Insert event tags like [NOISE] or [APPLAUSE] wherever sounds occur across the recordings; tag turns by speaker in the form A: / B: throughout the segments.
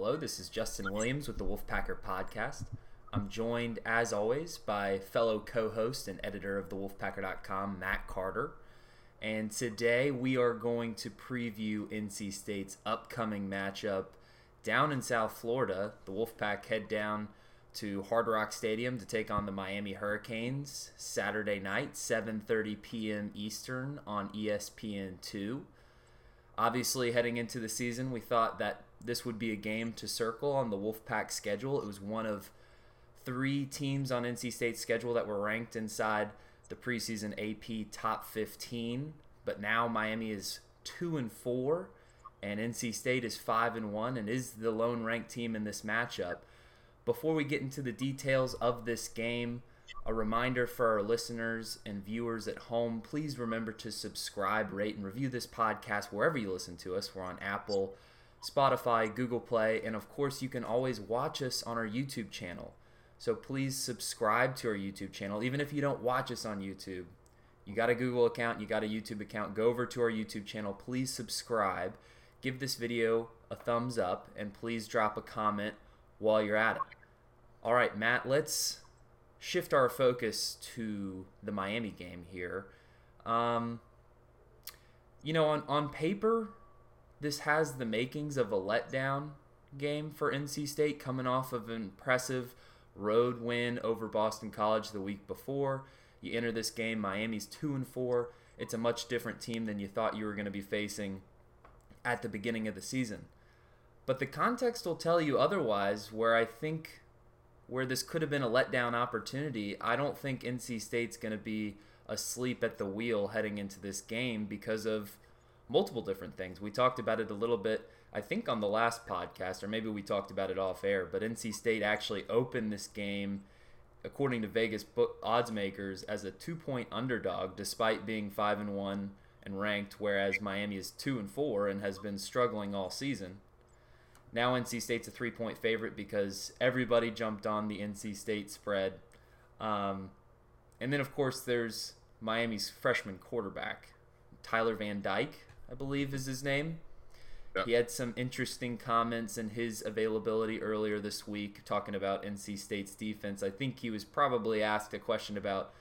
A: Hello, this is Justin Williams with the Wolfpacker Podcast. I'm joined, as always, by fellow co host and editor of thewolfpacker.com, Matt Carter. And today we are going to preview NC State's upcoming matchup down in South Florida. The Wolfpack head down to Hard Rock Stadium to take on the Miami Hurricanes Saturday night, 7:30 p.m. Eastern on ESPN2. Obviously, heading into the season, we thought that this would be a game to circle on the Wolfpack schedule. It was one of three teams on NC State's schedule that were ranked inside the preseason AP top 15, but now Miami is 2 and 4 and NC State is 5 and 1 and is the lone ranked team in this matchup. Before we get into the details of this game, a reminder for our listeners and viewers at home please remember to subscribe, rate, and review this podcast wherever you listen to us. We're on Apple, Spotify, Google Play, and of course, you can always watch us on our YouTube channel. So please subscribe to our YouTube channel, even if you don't watch us on YouTube. You got a Google account, you got a YouTube account, go over to our YouTube channel. Please subscribe, give this video a thumbs up, and please drop a comment while you're at it. All right, Matt, let's shift our focus to the Miami game here. Um, you know, on, on paper, this has the makings of a letdown game for NC State coming off of an impressive road win over Boston College the week before. You enter this game, Miami's 2 and 4. It's a much different team than you thought you were going to be facing at the beginning of the season. But the context will tell you otherwise, where I think where this could have been a letdown opportunity, I don't think NC State's going to be asleep at the wheel heading into this game because of multiple different things. We talked about it a little bit, I think, on the last podcast, or maybe we talked about it off air, but NC State actually opened this game, according to Vegas book odds makers, as a two point underdog despite being 5 and 1 and ranked, whereas Miami is 2 and 4 and has been struggling all season. Now NC State's a three point favorite because everybody jumped on the NC State spread. Um, and then, of course, there's Miami's freshman quarterback, Tyler Van Dyke, I believe is his name.
B: Yeah.
A: He had some interesting comments in his availability earlier this week talking about NC State's defense. I think he was probably asked a question about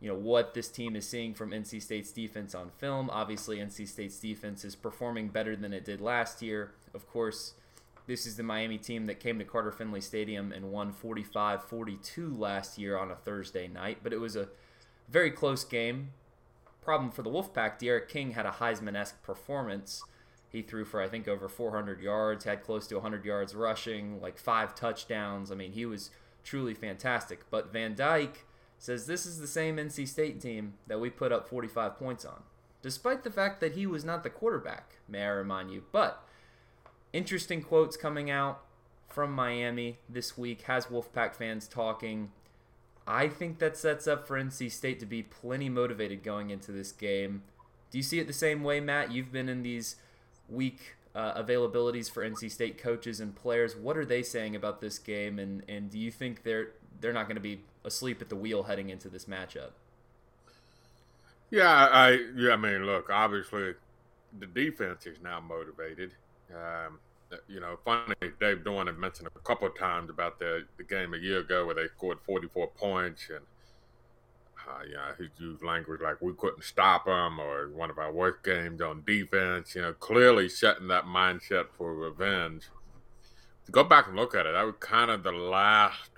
A: you know what this team is seeing from NC State's defense on film. Obviously, NC State's defense is performing better than it did last year. Of course, this is the Miami team that came to Carter Finley Stadium and won 45-42 last year on a Thursday night, but it was a very close game. Problem for the Wolfpack, D'Eriq King had a Heisman-esque performance. He threw for I think over 400 yards, had close to 100 yards rushing, like five touchdowns. I mean, he was truly fantastic. But Van Dyke says this is the same NC State team that we put up 45 points on, despite the fact that he was not the quarterback, may I remind you. But interesting quotes coming out from Miami this week has Wolfpack fans talking. I think that sets up for NC State to be plenty motivated going into this game. Do you see it the same way, Matt? You've been in these week uh, availabilities for NC State coaches and players. What are they saying about this game, and, and do you think they're they're not going to be asleep at the wheel heading into this matchup?
B: Yeah, I yeah, I mean, look, obviously the defense is now motivated. Um, you know, funny, Dave Doeren had mentioned a couple of times about the the game a year ago where they scored 44 points, and uh, you know, he used language like we couldn't stop them, or one of our worst games on defense. You know, clearly setting that mindset for revenge. To go back and look at it, that was kind of the last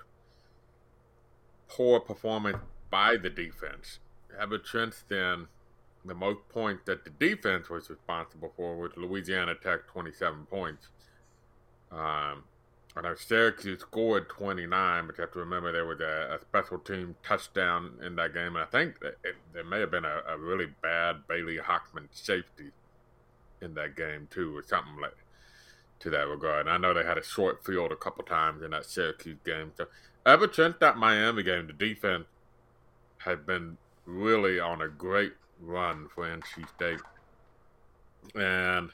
B: poor performance by the defense. Ever since then, the most points that the defense was responsible for was Louisiana Tech, 27 points. Um, I know Syracuse scored 29, but you have to remember there was a, a special team touchdown in that game. And I think it, there may have been a, a, really bad Bailey Hockman safety in that game, too, or something like to that regard. And I know they had a short field a couple times in that Syracuse game. So ever since that Miami game, the defense has been really on a great run for NC State. And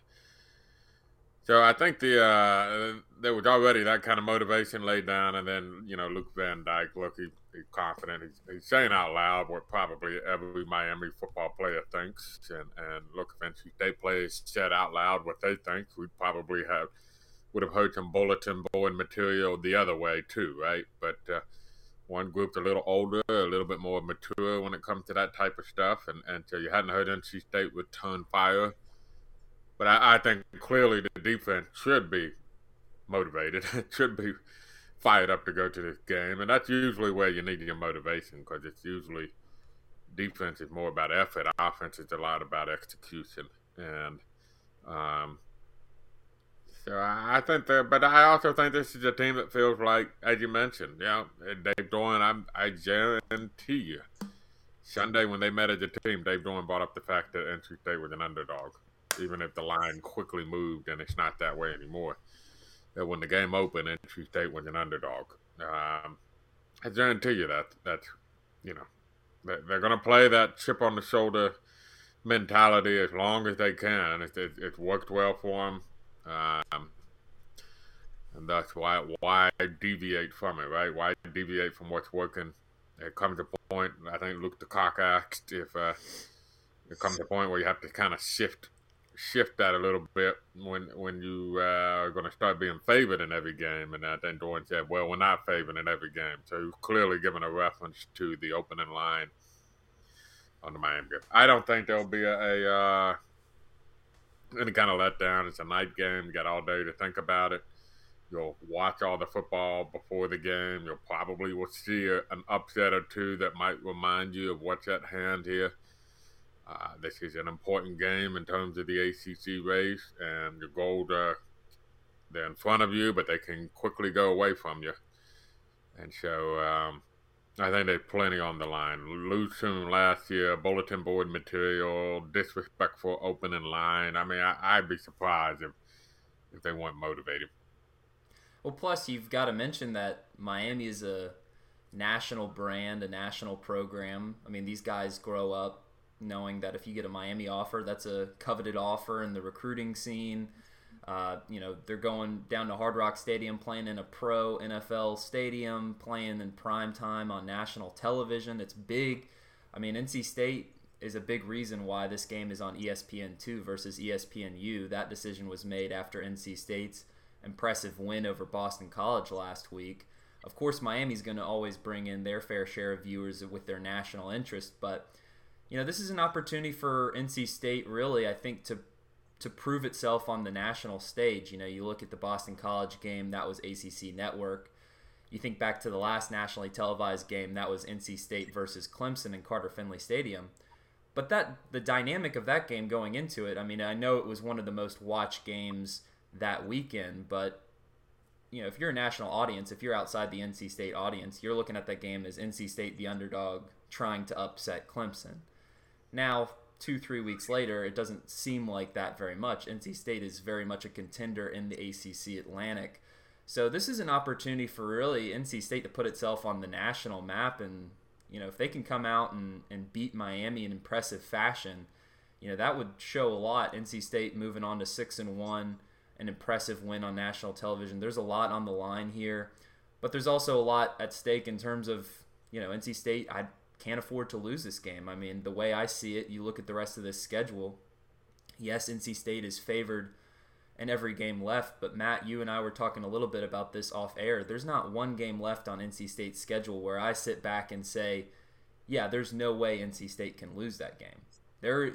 B: so I think the uh, there was already that kind of motivation laid down, and then you know Luke Van Dyke, look, he, he's confident. He's, he's saying out loud what probably every Miami football player thinks, and and look, if NC State players said out loud what they think, we'd probably have would have heard some bulletin board material the other way too, right? But uh, one group's a little older, a little bit more mature when it comes to that type of stuff, and, and so you hadn't heard NC State return fire. But I, I think clearly the defense should be motivated, [LAUGHS] should be fired up to go to this game, and that's usually where you need your motivation because it's usually defense is more about effort, offense is a lot about execution, and um, so I think that, but I also think this is a team that feels like, as you mentioned, you know, Dave Doeren. I'm, I guarantee you, Sunday when they met as a team, Dave Doeren brought up the fact that NC State was an underdog, even if the line quickly moved and it's not that way anymore. That when the game opened, NC State was an underdog. Um, I guarantee you that that's you know they're going to play that chip on the shoulder mentality as long as they can. It, it, it's worked well for them. Um, and that's why why deviate from it, right? Why deviate from what's working? It comes a point. I think Luke DeCock asked if uh, it comes a point where you have to kind of shift shift that a little bit when when you uh, are going to start being favored in every game. And I think Doeren said, "Well, we're not favored in every game." So clearly giving a reference to the opening line on the Miami game. I don't think there'll be a, a uh, any kind of letdown. It's a night game. You got all day to think about it. You'll watch all the football before the game. You'll probably will see a, an upset or two that might remind you of what's at hand here. Uh, this is an important game in terms of the ACC race, and your gold, uh, they're in front of you, but they can quickly go away from you. And so um, I think there's plenty on the line. Lose to last year, bulletin board material, disrespectful opening line. I mean, I, would be surprised if if they weren't motivated.
A: Well, plus you've got to mention that Miami is a national brand, a national program. I mean, these guys grow up knowing that if you get a Miami offer, that's a coveted offer in the recruiting scene. Uh, you know, they're going down to Hard Rock Stadium, playing in a pro NFL stadium, playing in prime time on national television. It's big. I mean, NC State is a big reason why this game is on ESPN2 versus ESPNU. That decision was made after NC State's impressive win over Boston College last week. Of course, Miami's going to always bring in their fair share of viewers with their national interest, but you know, this is an opportunity for NC State really, I think to to prove itself on the national stage. You know, you look at the Boston College game, that was ACC Network. You think back to the last nationally televised game, that was NC State versus Clemson in Carter Finley Stadium. But that the dynamic of that game going into it, I mean, I know it was one of the most watched games that weekend, but you know, if you're a national audience, if you're outside the NC State audience, you're looking at that game as NC State the underdog trying to upset Clemson. Now, two, three weeks later, it doesn't seem like that very much. NC State is very much a contender in the ACC Atlantic. So this is an opportunity for really NC State to put itself on the national map. And, you know, if they can come out and, and beat Miami in impressive fashion, you know, that would show a lot. NC State moving on to 6 and 1, an impressive win on national television. There's a lot on the line here. But there's also a lot at stake in terms of, you know, NC State. I can't afford to lose this game. I mean, the way I see it, you look at the rest of this schedule. Yes, NC State is favored in every game left, but Matt, you and I were talking a little bit about this off air. There's not one game left on NC State's schedule where I sit back and say, yeah, there's no way NC State can lose that game. There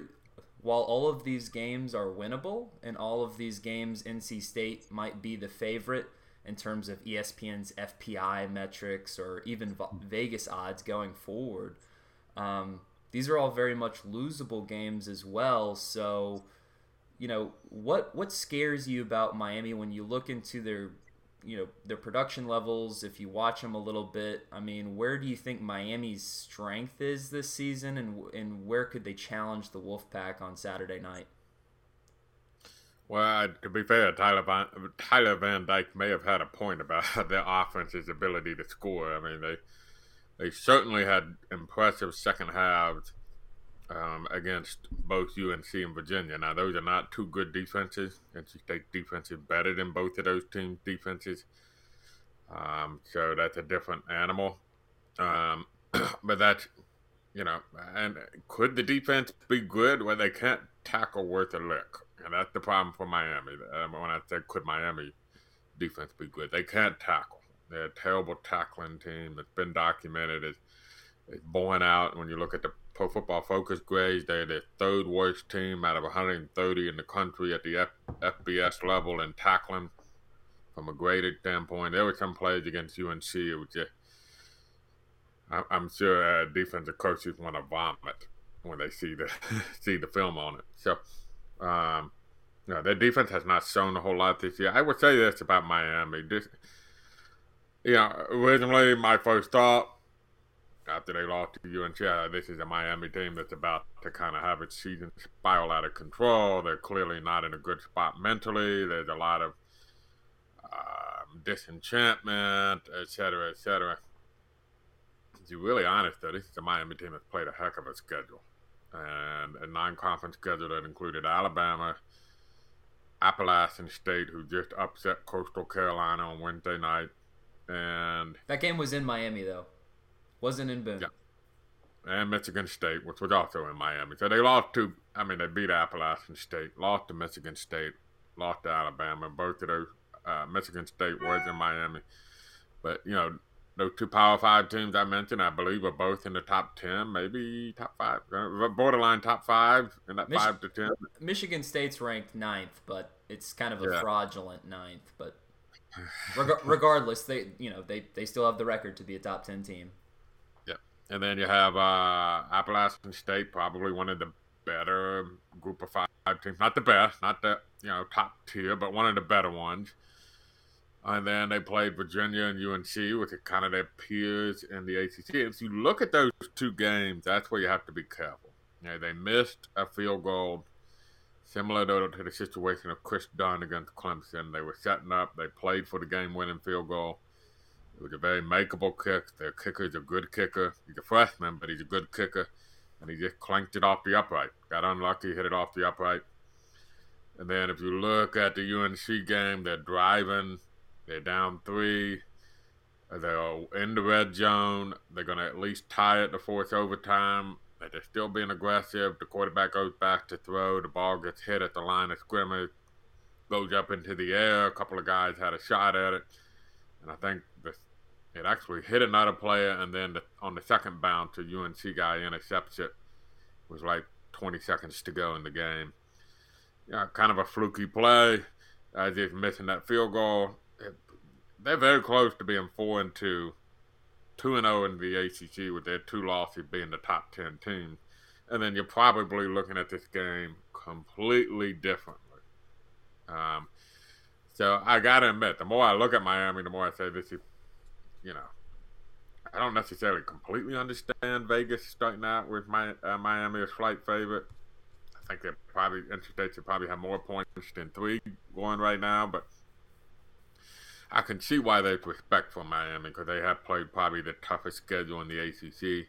A: while all of these games are winnable and all of these games NC State might be the favorite, in terms of ESPN's FPI metrics or even Vegas odds going forward. Um, these are all very much losable games as well. So, you know, what what scares you about Miami when you look into their you know their production levels if you watch them a little bit i mean where do you think miami's strength is this season and and where could they challenge the wolfpack on saturday night
B: well, to be fair, Tyler Van, Tyler Van Dyke may have had a point about [LAUGHS] their offense's ability to score. I mean, they they certainly had impressive second halves um, against both UNC and Virginia. Now, those are not two good defenses. NC State defense is better than both of those teams' defenses. Um, so that's a different animal. Um, [CLEARS THROAT] but that's, you know, and could the defense be good when they can't tackle worth a lick? And that's the problem for Miami. Um, when I say could Miami defense be good. They can't tackle. They're a terrible tackling team. It's been documented. It's, it's borne out when you look at the Pro Football Focus grades. They're the third worst team out of 130 in the country at the F- FBS level in tackling. From a graded standpoint, there were some plays against UNC. It was just, I'm sure uh, defensive coaches want to vomit when they see the [LAUGHS] see the film on it. So, um, know, their defense has not shown a whole lot this year. I would say this about Miami. This, you know, originally my first thought after they lost to UNC, uh, this is a Miami team that's about to kind of have its season spiral out of control. They're clearly not in a good spot mentally. There's a lot of um, disenchantment, et cetera, et cetera. To be really honest, though, this is a Miami team that's played a heck of a schedule. And a non conference schedule that included Alabama, Appalachian State, who just upset Coastal Carolina on Wednesday night. And
A: that game was in Miami, though. Wasn't in Boone. Yeah.
B: And Michigan State, which was also in Miami. So they lost to, I mean, they beat Appalachian State, lost to Michigan State, lost to Alabama. Both of those, uh, Michigan State was in Miami. But, you know, those two Power Five teams I mentioned, I believe, are both in the top 10, maybe top five, uh, borderline top five in that Mich- five to 10.
A: Michigan State's ranked ninth, but it's kind of a yeah. fraudulent ninth. But [SIGHS] reg- regardless, they, you know, they, they still have the record to be a top 10 team.
B: Yeah, and then you have uh, Appalachian State, probably one of the better group of five teams. Not the best, not the you know top tier, but one of the better ones. And then they played Virginia and UNC, which are kind of their peers in the ACC. If you look at those two games, that's where you have to be careful. You know, they missed a field goal similar to, the situation of Chris Dunn against Clemson. They were setting up, they played for the game winning field goal. It was a very makeable kick. Their kicker is a good kicker. He's a freshman, but he's a good kicker. And he just clanked it off the upright. Got unlucky, hit it off the upright. And then if you look at the UNC game, they're driving. They're down three. They're in the red zone. They're going to at least tie it to force overtime. But They're still being aggressive. The quarterback goes back to throw. The ball gets hit at the line of scrimmage, goes up into the air. A couple of guys had a shot at it. And I think it actually hit another player, and then the, on the second bounce, a UNC guy intercepts it. it. Was like 20 seconds to go in the game. Yeah, kind of a fluky play, as if missing that field goal. They're very close to being four and two, two and zero oh in the ACC, with their two losses being the top ten teams. And then you're probably looking at this game completely differently. Um, so I gotta admit, the more I look at Miami, the more I say this is you know, I don't necessarily completely understand Vegas starting out with my uh, Miami as flight favorite. I think they probably NC State should probably have more points than three going right now, but I can see why there's respect for Miami because they have played probably the toughest schedule in the ACC.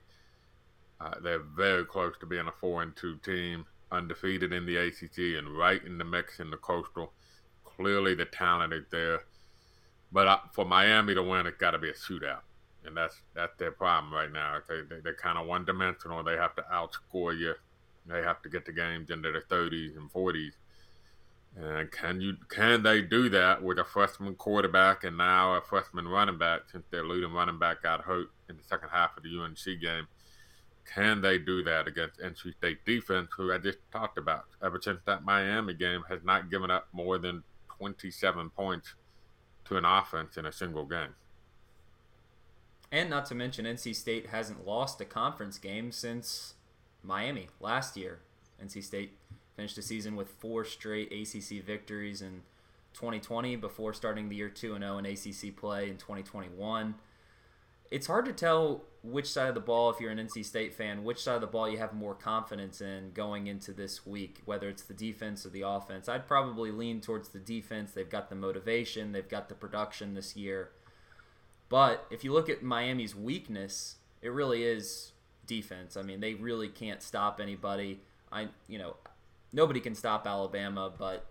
B: Uh, they're very close to being a four and two team, undefeated in the ACC and right in the mix in the Coastal. Clearly, the talent is there. But uh, for Miami to win, it's got to be a shootout, and that's that's their problem right now. They, they they're kind of one dimensional. They have to outscore you. They have to get the games into the 30s and 40s. And can you can they do that with a freshman quarterback and now a freshman running back since their leading running back got hurt in the second half of the UNC game? Can they do that against NC State defense, who I just talked about? Ever since that Miami game, has not given up more than 27 points to an offense in a single game.
A: And not to mention, NC State hasn't lost a conference game since Miami last year. NC State finished the season with four straight ACC victories in 2020 before starting the year 2 0 in ACC play in 2021 it's hard to tell which side of the ball, if you're an NC State fan, which side of the ball you have more confidence in going into this week, whether it's the defense or the offense. I'd probably lean towards the defense. They've got the motivation, they've got the production this year. But if you look at Miami's weakness, it really is defense. I mean, they really can't stop anybody. I, you know, nobody can stop Alabama, but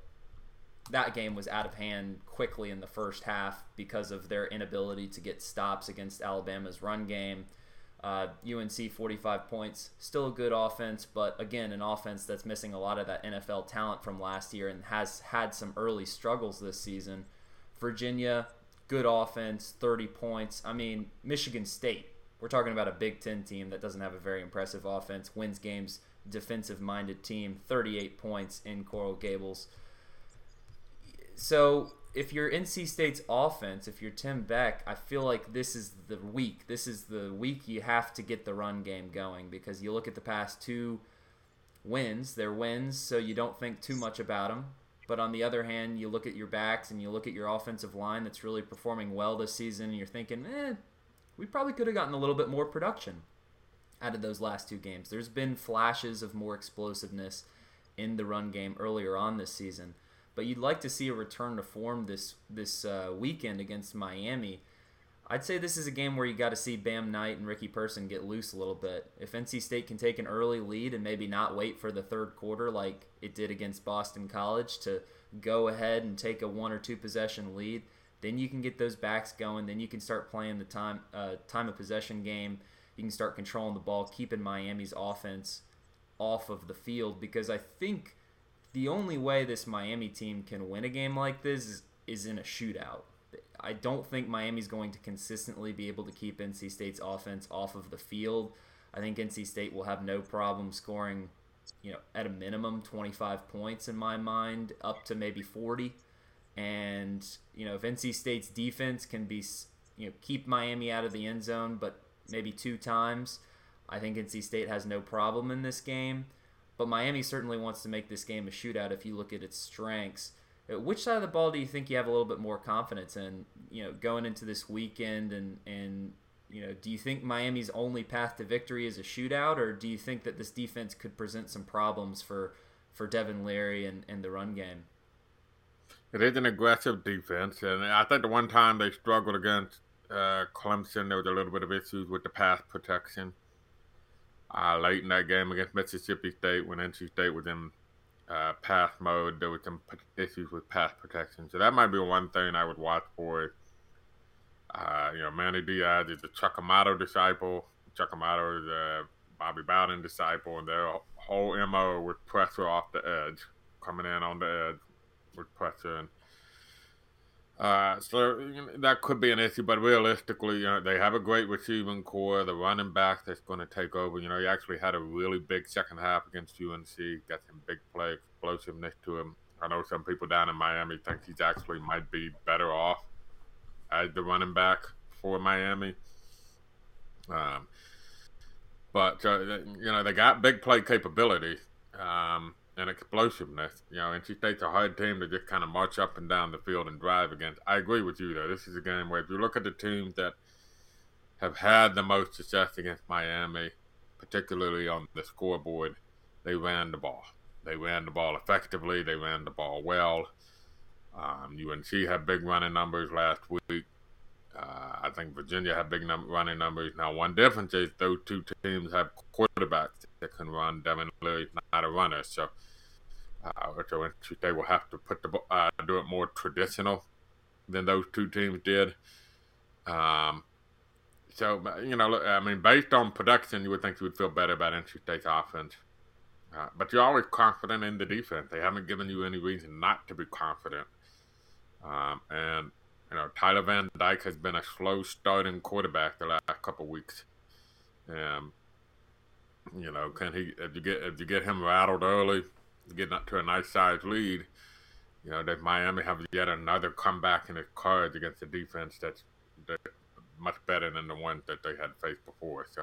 A: that game was out of hand quickly in the first half because of their inability to get stops against Alabama's run game. Uh, UNC 45 points, still a good offense, but again, an offense that's missing a lot of that NFL talent from last year and has had some early struggles this season. Virginia, good offense, 30 points. I mean, Michigan State, we're talking about a Big Ten team that doesn't have a very impressive offense, wins games, defensive minded team, 38 points in Coral Gables. So if you're NC State's offense, if you're Tim Beck, I feel like this is the week. This is the week you have to get the run game going because you look at the past two wins, they're wins, so you don't think too much about them. But on the other hand, you look at your backs and you look at your offensive line that's really performing well this season, and you're thinking, eh, we probably could have gotten a little bit more production out of those last two games. There's been flashes of more explosiveness in the run game earlier on this season but you'd like to see a return to form this this uh, weekend against Miami. I'd say this is a game where you got to see Bam Knight and Ricky Person get loose a little bit. If NC State can take an early lead and maybe not wait for the third quarter like it did against Boston College to go ahead and take a one or two possession lead, then you can get those backs going. Then you can start playing the time uh, time of possession game. You can start controlling the ball, keeping Miami's offense off of the field because I think the only way this Miami team can win a game like this is, is in a shootout. I don't think Miami's going to consistently be able to keep NC State's offense off of the field. I think NC State will have no problem scoring, you know, at a minimum 25 points in my mind, up to maybe 40. And, you know, if NC State's defense can be, you know, keep Miami out of the end zone, but maybe two times, I think NC State has no problem in this game. But Miami certainly wants to make this game a shootout if you look at its strengths. Uh, which side of the ball do you think you have a little bit more confidence in, you know, going into this weekend and and you know, do you think Miami's only path to victory is a shootout or do you think that this defense could present some problems for for Devin Leary and, and the run game?
B: It is an aggressive defense, and I think the one time they struggled against uh, Clemson, there was a little bit of issues with the pass protection uh, late in that game against Mississippi State when NC State was in uh, pass mode. There was some issues with pass protection, so that might be one thing I would watch for. Uh, you know, Manny Diaz is a Chuck Amato disciple. Chuck Amato is a Bobby Bowden disciple, and their whole mo was pressure off the edge, coming in on the edge with pressure and uh, so that could be an issue, but realistically, you know, they have a great receiving corps. The running back that's going to take over. You know, he actually had a really big second half against UNC. Got some big play explosiveness to him. I know some people down in Miami think he's actually might be better off as the running back for Miami. Um, but uh, you know, they got big play capability. Um, and explosiveness. You know, and she takes a hard team to just kind of march up and down the field and drive against. I agree with you, though. This is a game where if you look at the teams that have had the most success against Miami, particularly on the scoreboard, they ran the ball. They ran the ball effectively. They ran the ball well. Um, UNC had big running numbers last week. Uh, I think Virginia had big num- running numbers. Now, one difference is those two teams have quarterbacks that can run. Devin Leary not a runner, so uh, so they will have to put the uh, do it more traditional than those two teams did. Um, so you know, I mean, based on production, you would think you would feel better about NC State's offense. Uh, but you're always confident in the defense. They haven't given you any reason not to be confident. Um, and you know, Tyler Van Dyke has been a slow starting quarterback the last couple weeks. Um, you know, can he if you get if you get him rattled early, getting up to a nice size lead, you know, that Miami have yet another comeback in its cards against a defense that's, that's much better than the one that they had faced before. So,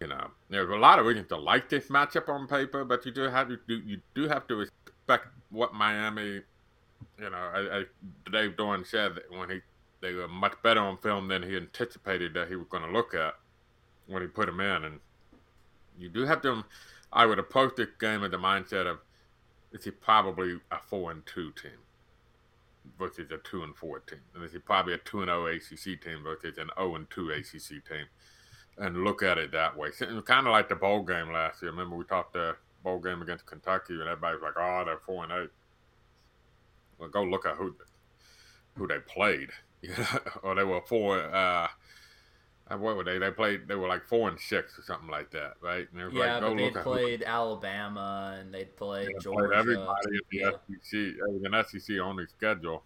B: you know, there's a lot of reasons to like this matchup on paper, but you do have do, you do have to respect what Miami, you know, as Dave Doeren said that when he they were much better on film than he anticipated that he was going to look at when he put them in, and you do have to I would approach this game with the mindset of is he probably a four and two team versus a two and four team, and is he probably a two and zero oh ACC team versus an zero oh and two ACC team, and look at it that way. kind of like the bowl game last year. Remember we talked the bowl game against Kentucky, and everybody's like, "Oh, they're four and eight. Well, go look at who who they played, [LAUGHS] or they were four. Uh, what were they? They played. They were like four and six or something like that, right?
A: yeah, like, but they played Alabama and they played
B: yeah,
A: Georgia.
B: Everybody in the yeah. SEC, an SEC only schedule.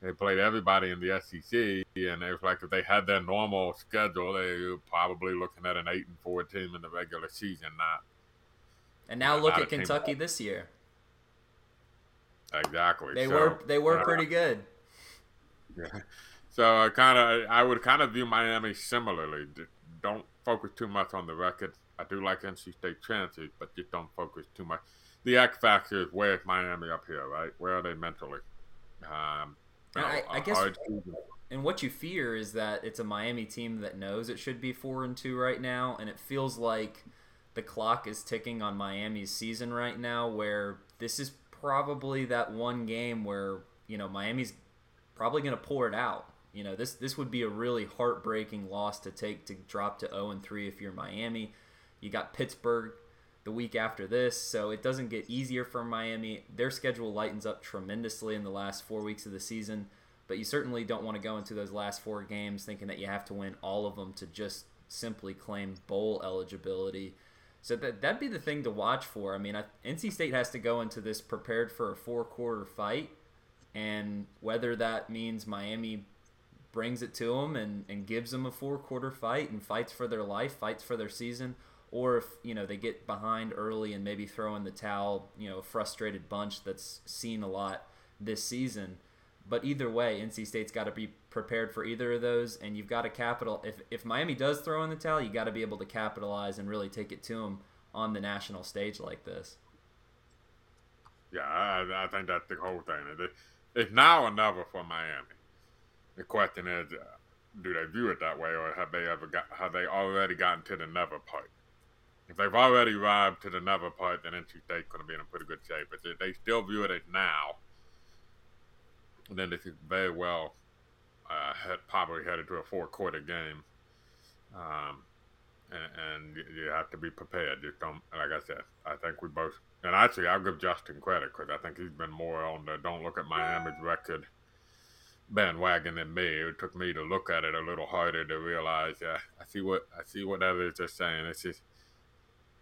B: they played everybody in the SEC, and it was like if they had their normal schedule, they were probably looking at an eight and four team in the regular season, not.
A: And now look at Kentucky this year.
B: Exactly.
A: They so, were they were uh, pretty good.
B: Yeah. So I kind of I would kind of view Miami similarly. Don't focus too much on the record. I do like NC State chances, but just don't focus too much. The X factor is where is Miami up here, right? Where are they mentally? Um,
A: and I, I guess, and what you fear is that it's a Miami team that knows it should be four and two right now, and it feels like the clock is ticking on Miami's season right now, where this is probably that one game where you know Miami's probably going to pour it out. You know, this this would be a really heartbreaking loss to take to drop to 0 and 3 if you're Miami. You got Pittsburgh the week after this, so it doesn't get easier for Miami. Their schedule lightens up tremendously in the last four weeks of the season, but you certainly don't want to go into those last four games thinking that you have to win all of them to just simply claim bowl eligibility. So that that'd be the thing to watch for. I mean, I, NC State has to go into this prepared for a four quarter fight, and whether that means Miami brings it to them and, and gives them a four quarter fight and fights for their life, fights for their season, or if you know they get behind early and maybe throw in the towel, you know, a frustrated bunch that's seen a lot this season. But either way, NC State's got to be prepared for either of those, and you've got to capital. If if Miami does throw in the towel, you got to be able to capitalize and really take it to them on the national stage like this.
B: Yeah, I, I think that's the whole thing. It, it's now or never for Miami. The question is, uh, do they view it that way, or have they ever got have they already gotten to the never part? if they've already arrived to the never part, then NC State's going to be in a pretty good shape. But if they still view it as now, then they could very well uh, probably headed to a four quarter game. Um, and, and, you have to be prepared. Just don't, like I said, I think we both, and actually, I'll give Justin credit because I think he's been more on the don't look at Miami's record bandwagon than me. It took me to look at it a little harder to realize, yeah, I see what I see what others are saying. It's just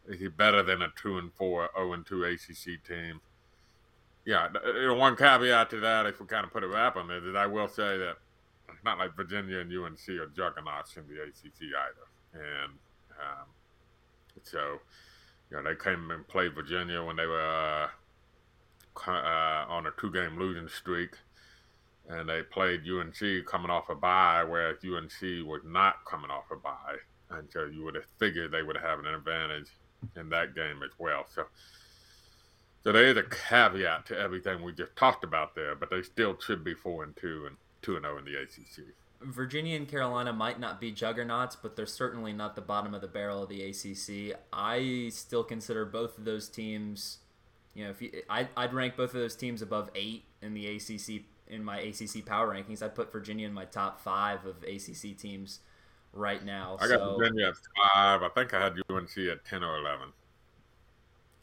B: is he better than a two and four, zero oh and two ACC team? Yeah, you know, one caveat to that, if we kind of put a wrap on it, is I will say that it's not like Virginia and UNC are juggernauts in the ACC either, and um, so you know they came and played Virginia when they were uh, uh, on a two-game losing streak, and they played UNC coming off a bye, whereas UNC was not coming off a bye, and so you would have figured they would have an advantage in that game as well. So, so there is a caveat to everything we just talked about there, but they still should be four and two and two and zero oh in the ACC.
A: Virginia and Carolina might not be juggernauts, but they're certainly not the bottom of the barrel of the ACC. I still consider both of those teams. You know, if you, I, I'd rank both of those teams above eight in the ACC in my ACC power rankings. I'd put Virginia in my top five of ACC teams right now.
B: I got so, Virginia at five. I think I had UNC at ten or eleven.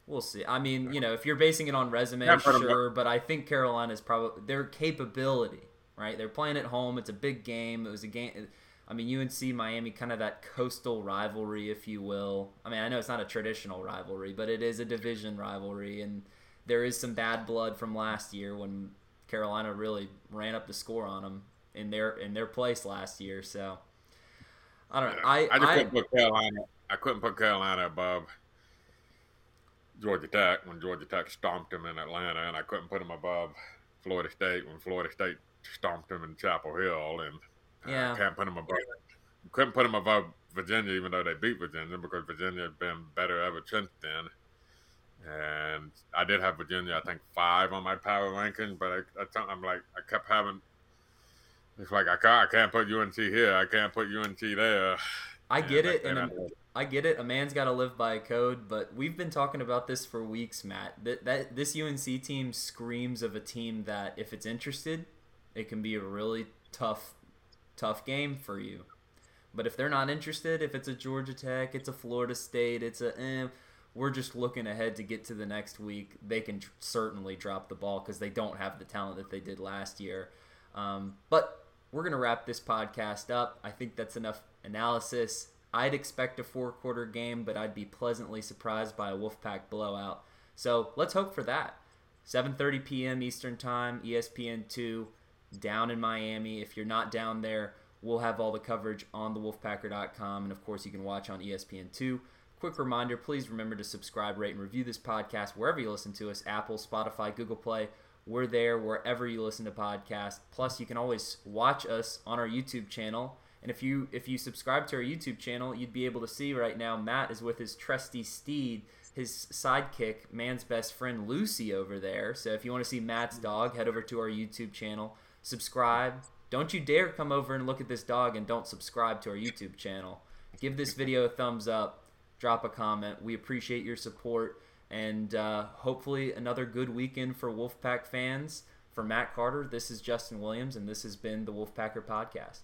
A: We'll see. I mean, you know, if you're basing it on resume, yeah, sure, but I think Carolina's probably their capability, right? They're playing at home. It's a big game. It was a game. I mean, UNC Miami, kind of that coastal rivalry, if you will. I mean, I know it's not a traditional rivalry, but it is a division rivalry, and there is some bad blood from last year when Carolina really ran up the score on them in their in their place last year. So I don't know. I,
B: I just I, couldn't put Carolina. I couldn't put Carolina above Georgia Tech when Georgia Tech stomped them in Atlanta, and I couldn't put them above Florida State when Florida State stomped them in Chapel Hill, and uh, yeah. I can't put them above. Couldn't put them above Virginia, even though they beat Virginia, because Virginia has been better ever since then. And I did have Virginia, I think five on my power rankings, but I, I, I'm like I kept having it's like I can't, I can't put UNC here. I can't put UNC there.
A: I get it, and a, I get it. A man's got to live by a code, but we've been talking about this for weeks, Matt. That that this UNC team screams of a team that, if it's interested, it can be a really tough, tough game for you. But if they're not interested, if it's a Georgia Tech, it's a Florida State, it's a, eh, we're just looking ahead to get to the next week. They can tr- certainly drop the ball because they don't have the talent that they did last year. Um, but we're going to wrap this podcast up. I think that's enough analysis. I'd expect a four quarter game, but I'd be pleasantly surprised by a Wolfpack blowout. So let's hope for that. 7:30 p.m. Eastern Time, ESPN2. down in Miami. If you're not down there, we'll have all the coverage on thewolfpacker.com. And of course, you can watch on ESPN2. Quick reminder please remember to subscribe, rate, and review this podcast wherever you listen to us Apple, Spotify, Google Play. We're there wherever you listen to podcasts. Plus, you can always watch us on our YouTube channel. And if you if you subscribe to our YouTube channel, you'd be able to see right now Matt is with his trusty steed, his sidekick, man's best friend Lucy over there. So if you want to see Matt's dog, head over to our YouTube channel, subscribe. Don't you dare come over and look at this dog and don't subscribe to our YouTube channel. Give this video a thumbs up drop a comment. We appreciate your support, and uh, hopefully another good weekend for Wolfpack fans. For Matt Carter, this is Justin Williams, and this has been the Wolfpacker Podcast.